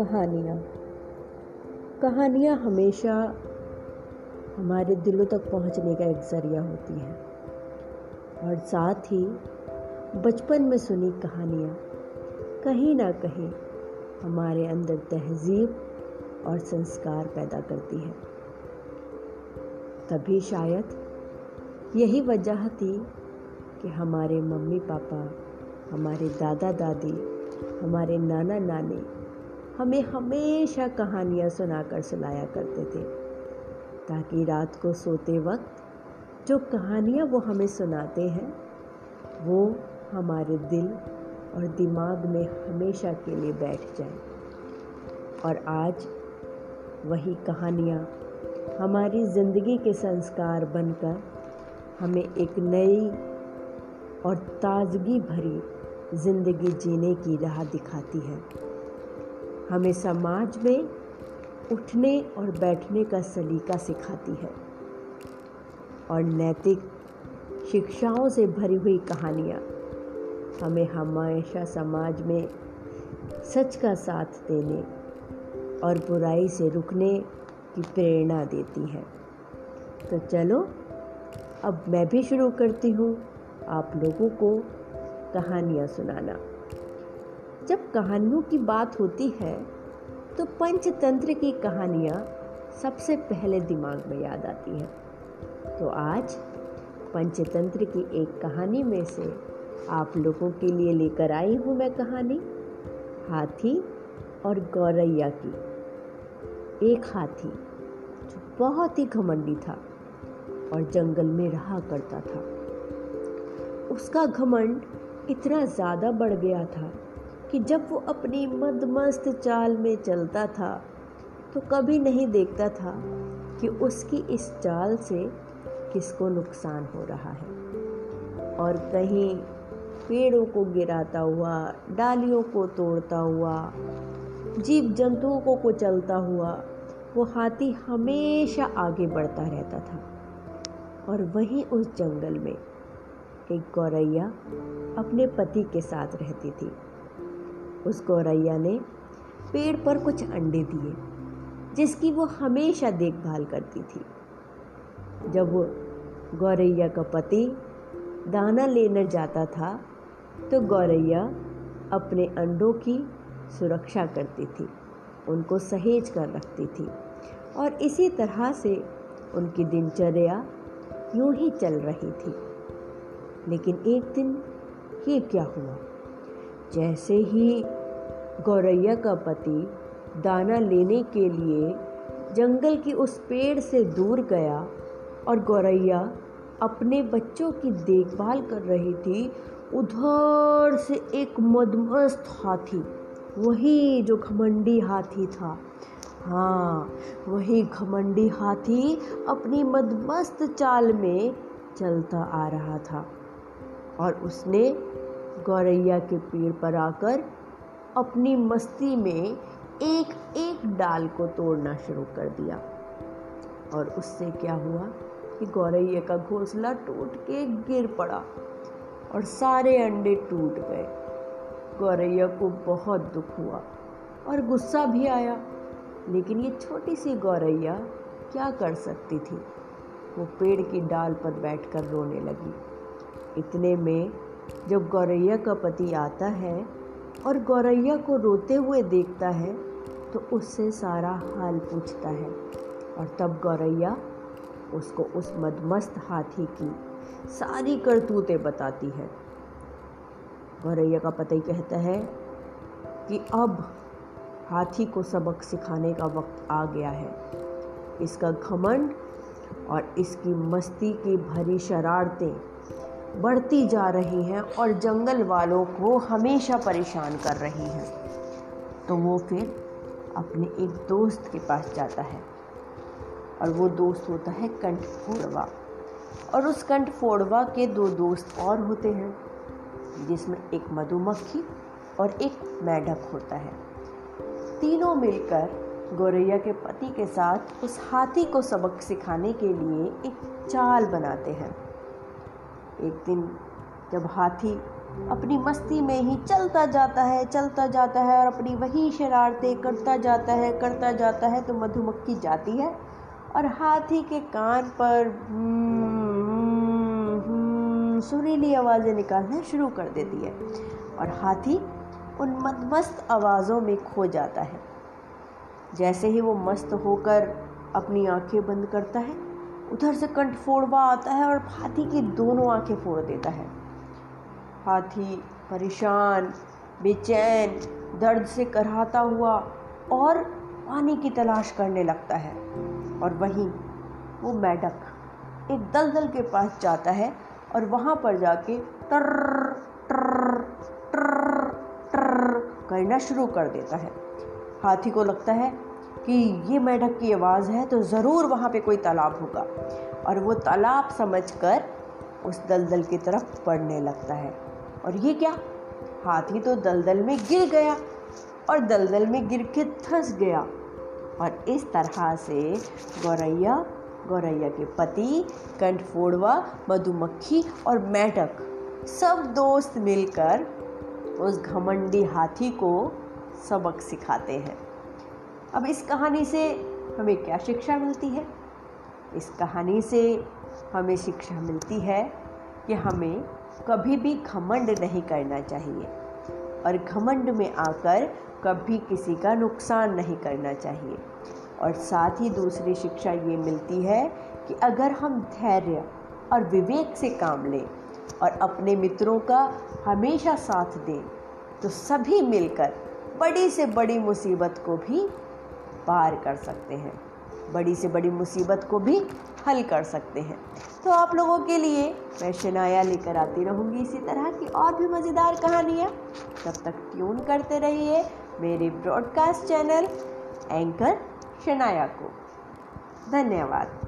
कहानियाँ। कहानियाँ हमेशा हमारे दिलों तक पहुँचने का एक ज़रिया होती हैं। और साथ ही बचपन में सुनी कहानियाँ कहीं ना कहीं हमारे अंदर तहजीब और संस्कार पैदा करती है। तभी शायद यही वजह थी कि हमारे मम्मी पापा हमारे दादा दादी हमारे नाना नानी हमें हमेशा कहानियाँ सुनाकर सुनाया करते थे, ताकि रात को सोते वक्त जो कहानियाँ वो हमें सुनाते हैं, वो हमारे दिल और दिमाग में हमेशा के लिए बैठ जाए। और आज वही कहानियाँ हमारी ज़िंदगी के संस्कार बनकर हमें एक नई और ताजगी भरी ज़िंदगी जीने की राह दिखाती है। हमें समाज में उठने और बैठने का सलीका सिखाती है और नैतिक शिक्षाओं से भरी हुई कहानियाँ हमें हमेशा समाज में सच का साथ देने और बुराई से रुकने की प्रेरणा देती हैं। तो चलो, अब मैं भी शुरू करती हूँ आप लोगों को कहानियाँ सुनाना। जब कहानियों की बात होती है तो पंचतंत्र की कहानियाँ सबसे पहले दिमाग में याद आती हैं। तो आज पंचतंत्र की एक कहानी में से आप लोगों के लिए लेकर आई हूँ मैं कहानी, हाथी और गौरैया की। एक हाथी जो बहुत ही घमंडी था और जंगल में रहा करता था। उसका घमंड इतना ज़्यादा बढ़ गया था कि जब वो अपनी मदमस्त चाल में चलता था तो कभी नहीं देखता था कि उसकी इस चाल से किसको नुकसान हो रहा है। और कहीं पेड़ों को गिराता हुआ, डालियों को तोड़ता हुआ जीव जंतुओं को कुचलता हुआ, वो हाथी हमेशा आगे बढ़ता रहता था। और वहीं उस जंगल में एक गौरैया अपने पति के साथ रहती थी। उस गौरैया ने पेड़ पर कुछ अंडे दिए, जिसकी वो हमेशा देखभाल करती थी। जब वो गौरैया का पति दाना लेने जाता था तो गौरैया अपने अंडों की सुरक्षा करती थी, उनको सहेज कर रखती थी और इसी तरह से उनकी दिनचर्या यूँ ही चल रही थी। लेकिन एक दिन ये क्या हुआ? जैसे ही गौरैया का पति दाना लेने के लिए जंगल की उस पेड़ से दूर गया और गौरैया अपने बच्चों की देखभाल कर रही थी, उधर से एक मदमस्त हाथी, वही जो घमंडी हाथी था। हाँ वही घमंडी हाथी अपनी मदमस्त चाल में चलता आ रहा था और उसने गौरैया के पेड़ पर आकर अपनी मस्ती में एक एक डाल को तोड़ना शुरू कर दिया। और उससे क्या हुआ कि गौरैया का घोंसला टूट के गिर पड़ा और सारे अंडे टूट गए। गौरैया को बहुत दुख हुआ और गुस्सा भी आया। लेकिन ये छोटी सी गौरैया क्या कर सकती थी? वो पेड़ की डाल पर बैठकर रोने लगी। इतने में जब गौरैया का पति आता है और गौरैया को रोते हुए देखता है तो उससे सारा हाल पूछता है। और तब गौरैया उसको उस मदमस्त हाथी की सारी करतूतें बताती है। गौरैया का पति कहता है कि अब हाथी को सबक सिखाने का वक्त आ गया है। इसका घमंड और इसकी मस्ती की भरी शरारतें बढ़ती जा रही हैं और जंगल वालों को हमेशा परेशान कर रही हैं। तो वो फिर अपने एक दोस्त के पास जाता है और वो दोस्त होता है कंठ फोड़वा। और उस कंठ फोड़वा के दो दोस्त और होते हैं, जिसमें एक मधुमक्खी और एक मेढक होता है। तीनों मिलकर गौरैया के पति के साथ उस हाथी को सबक सिखाने के लिए एक चाल बनाते हैं। एक दिन जब हाथी अपनी मस्ती में ही चलता जाता है चलता जाता है और अपनी वही शरारतें करता जाता है करता जाता है तो मधुमक्खी जाती है और हाथी के कान पर हम्म, सुरीली आवाज़ें निकालना शुरू कर देती है और हाथी उन मदमस्त आवाज़ों में खो जाता है। जैसे ही वो मस्त होकर अपनी आँखें बंद करता है उधर से कंठ फोड़वा आता है और हाथी की दोनों आँखें फोड़ देता है। हाथी परेशान, बेचैन, दर्द से कराहता हुआ और पानी की तलाश करने लगता है। और वहीं वो मैडक एक दलदल के पास जाता है और वहाँ पर जाके टर टर टर टर करना शुरू कर देता है। हाथी को लगता है कि ये मेढक की आवाज़ है तो ज़रूर वहाँ पे कोई तालाब होगा। और वो तालाब समझकर उस दलदल की तरफ़ बढ़ने लगता है। और ये क्या? हाथी तो दलदल में गिर गया और दलदल में गिर के धंस गया। और इस तरह से गौरैया गौरैया के पति, कंठफोड़वा, मधुमक्खी और मेढक सब दोस्त मिलकर उस घमंडी हाथी को सबक सिखाते हैं। अब इस कहानी से हमें क्या शिक्षा मिलती है? इस कहानी से हमें शिक्षा मिलती है कि हमें कभी भी घमंड नहीं करना चाहिए और घमंड में आकर कभी किसी का नुकसान नहीं करना चाहिए। और साथ ही दूसरी शिक्षा ये मिलती है कि अगर हम धैर्य और विवेक से काम लें और अपने मित्रों का हमेशा साथ दें तो सभी मिलकर बड़ी से बड़ी मुसीबत को भी पार कर सकते हैं। बड़ी से बड़ी मुसीबत को भी हल कर सकते हैं। तो आप लोगों के लिए मैं शनाया लेकर आती रहूँगी इसी तरह की और भी मज़ेदार कहानियाँ तब तक ट्यून करते रहिए मेरे ब्रॉडकास्ट चैनल एंकर शनाया को। धन्यवाद।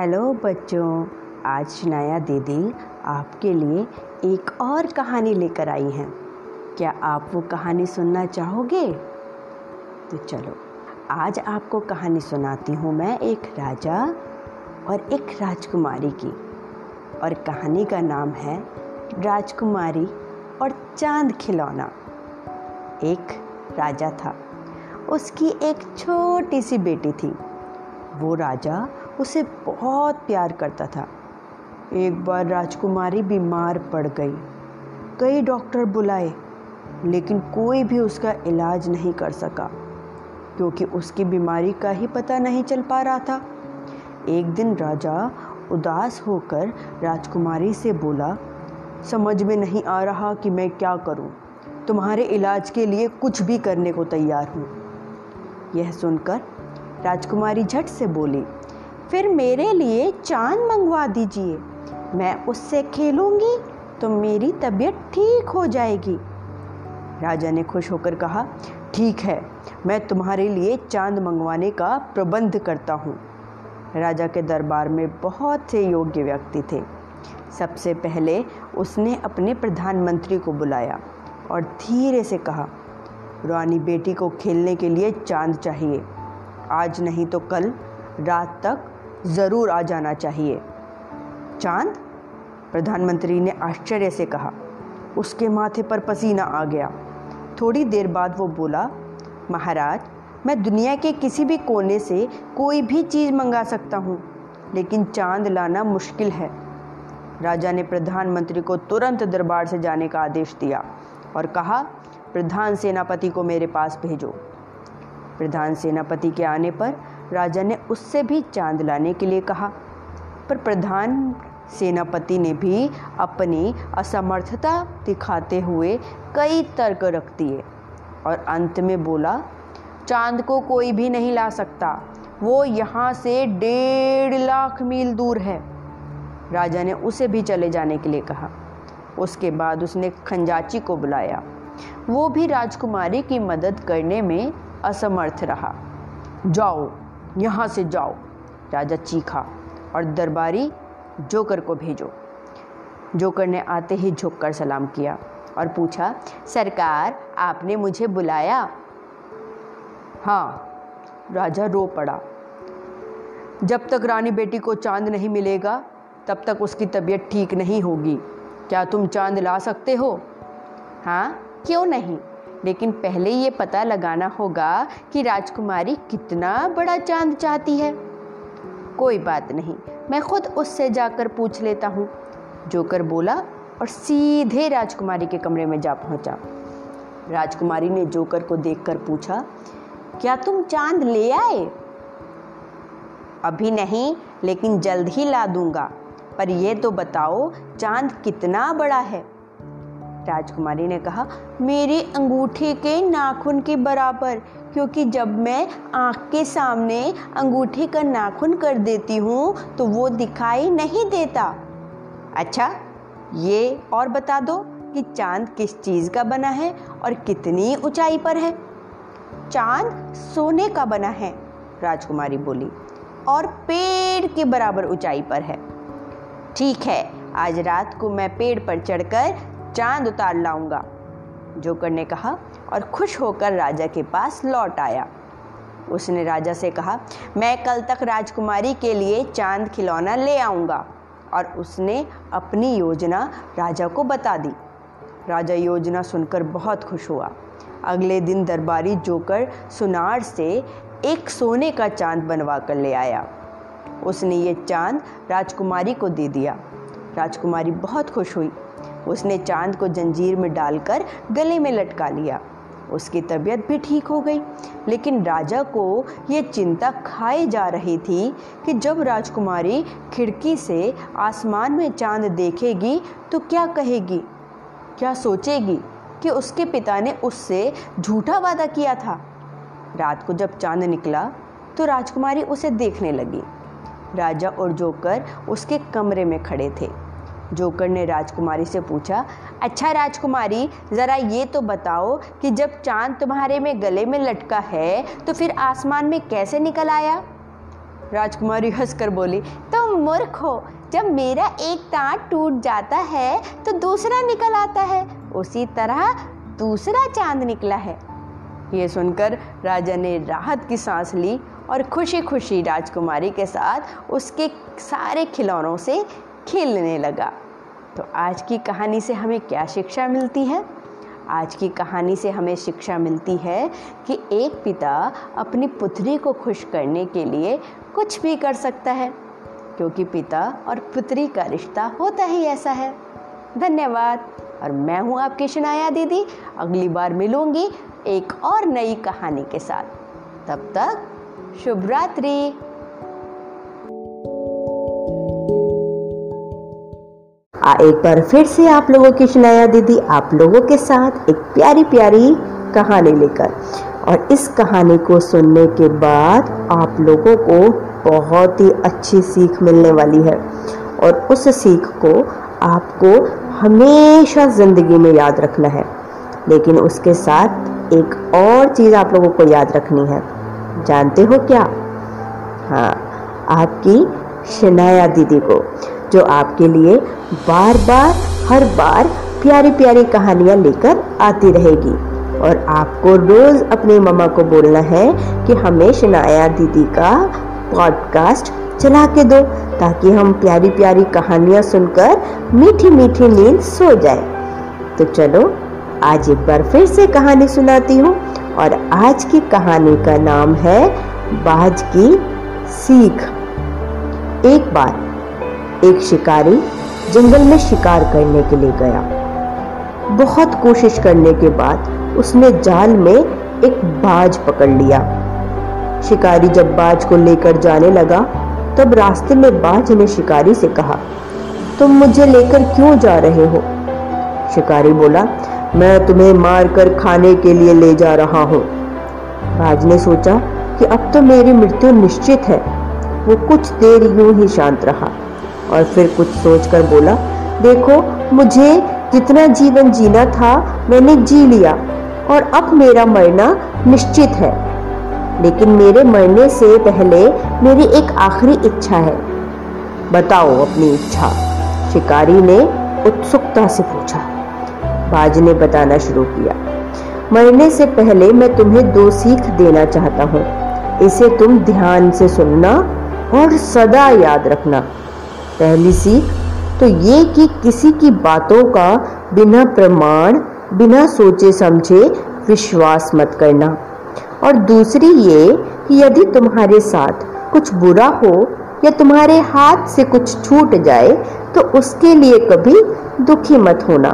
हेलो बच्चों, आज शनाया दीदी आपके लिए एक और कहानी लेकर आई हैं। क्या आप वो कहानी सुनना चाहोगे? तो चलो, आज आपको कहानी सुनाती हूँ मैं एक राजा और एक राजकुमारी की। और कहानी का नाम है राजकुमारी और चाँद खिलौना। एक राजा था। उसकी एक छोटी सी बेटी थी। वो राजा उसे बहुत प्यार करता था। एक बार राजकुमारी बीमार पड़ गई। कई डॉक्टर बुलाए, लेकिन कोई भी उसका इलाज नहीं कर सका, क्योंकि उसकी बीमारी का ही पता नहीं चल पा रहा था। एक दिन राजा उदास होकर राजकुमारी से बोला, समझ में नहीं आ रहा कि मैं क्या करूँ। तुम्हारे इलाज के लिए कुछ भी करने को तैयार हूँ। यह सुनकर राजकुमारी झट से बोली, फिर मेरे लिए चाँद मंगवा दीजिए। मैं उससे खेलूँगी तो मेरी तबीयत ठीक हो जाएगी। राजा ने खुश होकर कहा, ठीक है, मैं तुम्हारे लिए चाँद मंगवाने का प्रबंध करता हूँ। राजा के दरबार में बहुत से योग्य व्यक्ति थे। सबसे पहले उसने अपने प्रधानमंत्री को बुलाया और धीरे से कहा, रानी बेटी को खेलने के लिए चाँद चाहिए। आज नहीं तो कल रात तक ज़रूर आ जाना चाहिए। चाँद? प्रधानमंत्री ने आश्चर्य से कहा, उसके माथे पर पसीना आ गया। थोड़ी देर बाद वो बोला, महाराज, मैं दुनिया के किसी भी कोने से कोई भी चीज़ मंगा सकता हूँ, लेकिन चाँद लाना मुश्किल है। राजा ने प्रधानमंत्री को तुरंत दरबार से जाने का आदेश दिया और कहा, प्रधान सेनापति को मेरे पास भेजो। प्रधान सेनापति के आने पर राजा ने उससे भी चाँद लाने के लिए कहा, पर प्रधान सेनापति ने भी अपनी असमर्थता दिखाते हुए कई तर्क रख दिए और अंत में बोला, चाँद को कोई भी नहीं ला सकता। वो यहाँ से डेढ़ लाख मील दूर है। राजा ने उसे भी चले जाने के लिए कहा। उसके बाद उसने खंजाची को बुलाया। वो भी राजकुमारी की मदद करने में असमर्थ रहा। जाओ, यहाँ से जाओ, राजा चीखा और दरबारी जोकर को भेजो। जोकर ने आते ही झुककर सलाम किया और पूछा, सरकार, आपने मुझे बुलाया? हाँ राजा रो पड़ा। जब तक रानी बेटी को चाँद नहीं मिलेगा, तब तक उसकी तबीयत ठीक नहीं होगी। क्या तुम चाँद ला सकते हो? हाँ क्यों नहीं? लेकिन पहले ये पता लगाना होगा कि राजकुमारी कितना बड़ा चाँद चाहती है। कोई बात नहीं मैं खुद उससे जाकर पूछ लेता हूँ। जोकर बोला और सीधे राजकुमारी के कमरे में जा पहुँचा। राजकुमारी ने जोकर को देखकर पूछा, क्या तुम चाँद ले आए? अभी नहीं, लेकिन जल्द ही ला दूँगा। पर यह तो बताओ, चाँद कितना बड़ा है? राजकुमारी ने कहा, मेरे अंगूठे के नाखून के बराबर, क्योंकि जब मैं आँख के सामने अंगूठे का नाखून कर देती हूँ तो वो दिखाई नहीं देता। अच्छा ये और बता दो कि चाँद किस चीज़ का बना है और कितनी ऊंचाई पर है? चाँद सोने का बना है, राजकुमारी बोली, और पेड़ के बराबर ऊंचाई पर है। ठीक है, आज रात को मैं पेड़ पर चढ़कर चाँद उतार लाऊँगा। जोकर ने कहा और खुश होकर राजा के पास लौट आया। उसने राजा से कहा, मैं कल तक राजकुमारी के लिए चाँद खिलौना ले आऊँगा। और उसने अपनी योजना राजा को बता दी। राजा योजना सुनकर बहुत खुश हुआ। अगले दिन दरबारी जोकर सुनार से एक सोने का चाँद बनवा कर ले आया। उसने ये चाँद राजकुमारी को दे दिया। राजकुमारी बहुत खुश हुई। उसने चाँद को जंजीर में डालकर गले में लटका लिया। उसकी तबीयत भी ठीक हो गई, लेकिन राजा को ये चिंता खाए जा रही थी कि जब राजकुमारी खिड़की से आसमान में चाँद देखेगी तो क्या कहेगी? क्या सोचेगी कि उसके पिता ने उससे झूठा वादा किया था? रात को जब चाँद निकला तो राजकुमारी उसे देखने लगी। राजा और जोकर उसके कमरे में खड़े थे। जोकर ने राजकुमारी से पूछा अच्छा राजकुमारी, ज़रा ये तो बताओ कि जब चाँद तुम्हारे में गले में लटका है तो फिर आसमान में कैसे निकल आया? राजकुमारी हंसकर बोली, तुम तो मूर्ख हो, जब मेरा एक तार टूट जाता है तो दूसरा निकल आता है, उसी तरह दूसरा चाँद निकला है। ये सुनकर राजा ने राहत की सांस ली और खुशी खुशी राजकुमारी के साथ उसके सारे खिलौनों से खेलने लगा। तो आज की कहानी से हमें क्या शिक्षा मिलती है? आज की कहानी से हमें शिक्षा मिलती है कि एक पिता अपनी पुत्री को खुश करने के लिए कुछ भी कर सकता है, क्योंकि पिता और पुत्री का रिश्ता होता ही ऐसा है। धन्यवाद। और मैं हूँ आपकी शनाया दीदी। अगली बार मिलूँगी एक और नई कहानी के साथ। तब तक शुभ रात्रि। आ, एक बार फिर से आप लोगों की सुनाया दीदी, आप लोगों के साथ एक प्यारी प्यारी कहानी लेकर। और इस कहानी को सुनने के बाद आप लोगों को बहुत ही अच्छी सीख मिलने वाली है। और उस सीख को आपको हमेशा ज़िंदगी में याद रखना है। लेकिन उसके साथ एक और चीज़ आप लोगों को याद रखनी है। जानते हो क्या? हाँ आपकी शनाया दीदी को। जो आपके लिए बार बार हर बार प्यारी प्यारी कहानियाँ लेकर आती रहेगी। और आपको रोज़ अपने मम्मा को बोलना है कि हमें शनाया दीदी का पॉडकास्ट चला के दो, ताकि हम प्यारी प्यारी कहानियाँ सुनकर मीठी मीठी नींद सो जाए। तो चलो, आज एक बार फिर से कहानी सुनाती हूँ। और आज की कहानी का नाम है बाज की सीख। एक बार एक शिकारी जंगल में शिकार करने के लिए गया। बहुत कोशिश करने के बाद उसने जाल में एक बाज पकड़ लिया। शिकारी जब बाज को लेकर जाने लगा, तब रास्ते में बाज ने शिकारी से कहा, तुम मुझे लेकर क्यों जा रहे हो? शिकारी बोला, मैं तुम्हें मार कर खाने के लिए ले जा रहा हूँ। बाज ने सोचा कि अब तो मेरी मृत्यु निश्चित है। वो कुछ देर यूँ ही शांत रहा। और फिर कुछ सोचकर बोला, देखो, मुझे जितना जीवन जीना था, मैंने जी लिया और अब मेरा मरना निश्चित है। लेकिन मेरे मरने से पहले मेरी एक आखिरी इच्छा है। बताओ अपनी इच्छा। शिकारी ने उत्सुकता से पूछा। बाज ने बताना शुरू किया, मरने से पहले मैं तुम्हें दो सीख देना चाहता हूँ। इसे तुम ध्यान से सुनना और सदा याद रखना। पहली सीख तो ये कि किसी की बातों का बिना प्रमाण, बिना सोचे समझे विश्वास मत करना। और दूसरी ये कि यदि तुम्हारे साथ कुछ बुरा हो या तुम्हारे हाथ से कुछ छूट जाए तो उसके लिए कभी दुखी मत होना।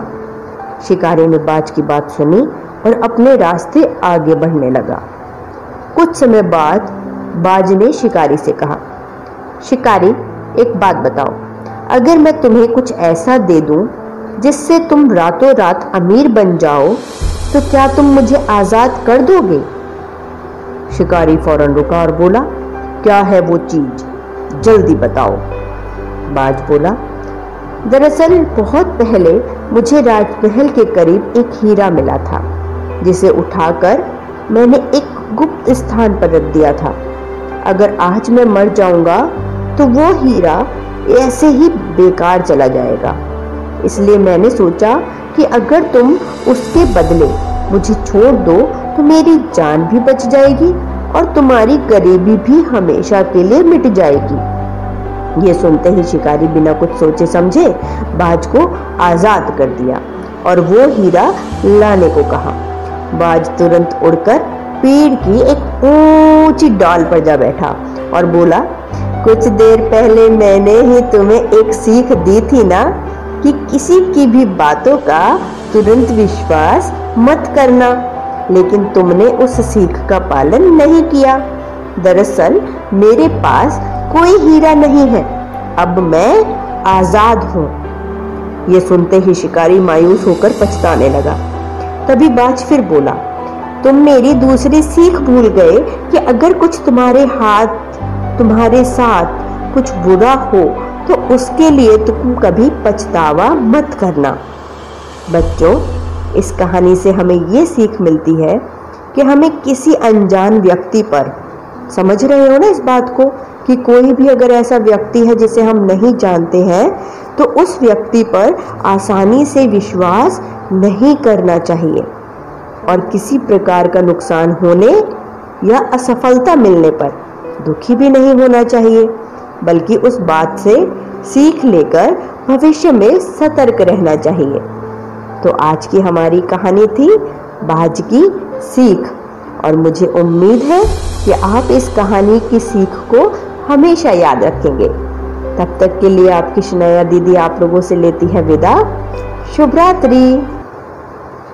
शिकारी ने बाज की बात सुनी और अपने रास्ते आगे बढ़ने लगा। कुछ समय बाद बाज ने शिकारी से कहा, शिकारी एक बात बताओ। अगर मैं तुम्हें कुछ ऐसा दे दूँ, जिससे तुम रातों रात अमीर बन जाओ तो क्या तुम मुझे आज़ाद कर दोगे? शिकारी फ़ौरन रुका और बोला, क्या है वो चीज़? जल्दी बताओ। बाज बोला, दरअसल बहुत पहले मुझे राजमहल के करीब एक हीरा मिला था, जिसे उठाकर मैंने एक गुप्त स्थान पर रख दिया था। अगर आज मैं मर जाऊँगा तो वो हीरा ऐसे ही बेकार चला जाएगा। इसलिए मैंने सोचा कि अगर तुम उसके बदले मुझे छोड़ दो तो मेरी जान भी बच जाएगी और तुम्हारी गरीबी भी हमेशा के लिए मिट जाएगी। ये सुनते ही शिकारी बिना कुछ सोचे समझे बाज को आज़ाद कर दिया और वो हीरा लाने को कहा। बाज तुरंत उड़कर पेड़ की एक ऊँची डाल पर जा बैठा और बोला कुछ देर पहले मैंने ही तुम्हें एक सीख दी थी ना, कि किसी की भी बातों का तुरंत विश्वास मत करना। लेकिन तुमने उस सीख का पालन नहीं किया। दरअसल, मेरे पास कोई हीरा नहीं है। अब मैं आज़ाद हूँ। ये सुनते ही शिकारी मायूस होकर पछताने लगा। तभी बाज फिर बोला, तुम मेरी दूसरी सीख भूल गए कि अगर कुछ तुम्हारे हाथ तुम्हारे साथ कुछ बुरा हो तो उसके लिए तुम कभी पछतावा मत करना। बच्चों, इस कहानी से हमें ये सीख मिलती है कि हमें किसी अनजान व्यक्ति पर, समझ रहे हो ना इस बात को, कि कोई भी अगर ऐसा व्यक्ति है जिसे हम नहीं जानते हैं तो उस व्यक्ति पर आसानी से विश्वास नहीं करना चाहिए। और किसी प्रकार का नुकसान होने या असफलता मिलने पर। दुखी भी नहीं होना चाहिए, बल्कि उस बात से सीख लेकर भविष्य में सतर्क रहना चाहिए। तो आज की हमारी कहानी थी बाज की सीख, और मुझे उम्मीद है कि आप इस कहानी की सीख को हमेशा याद रखेंगे। तब तक के लिए आपकी शनया दीदी आप लोगों से लेती है विदा। शुभ रात्रि।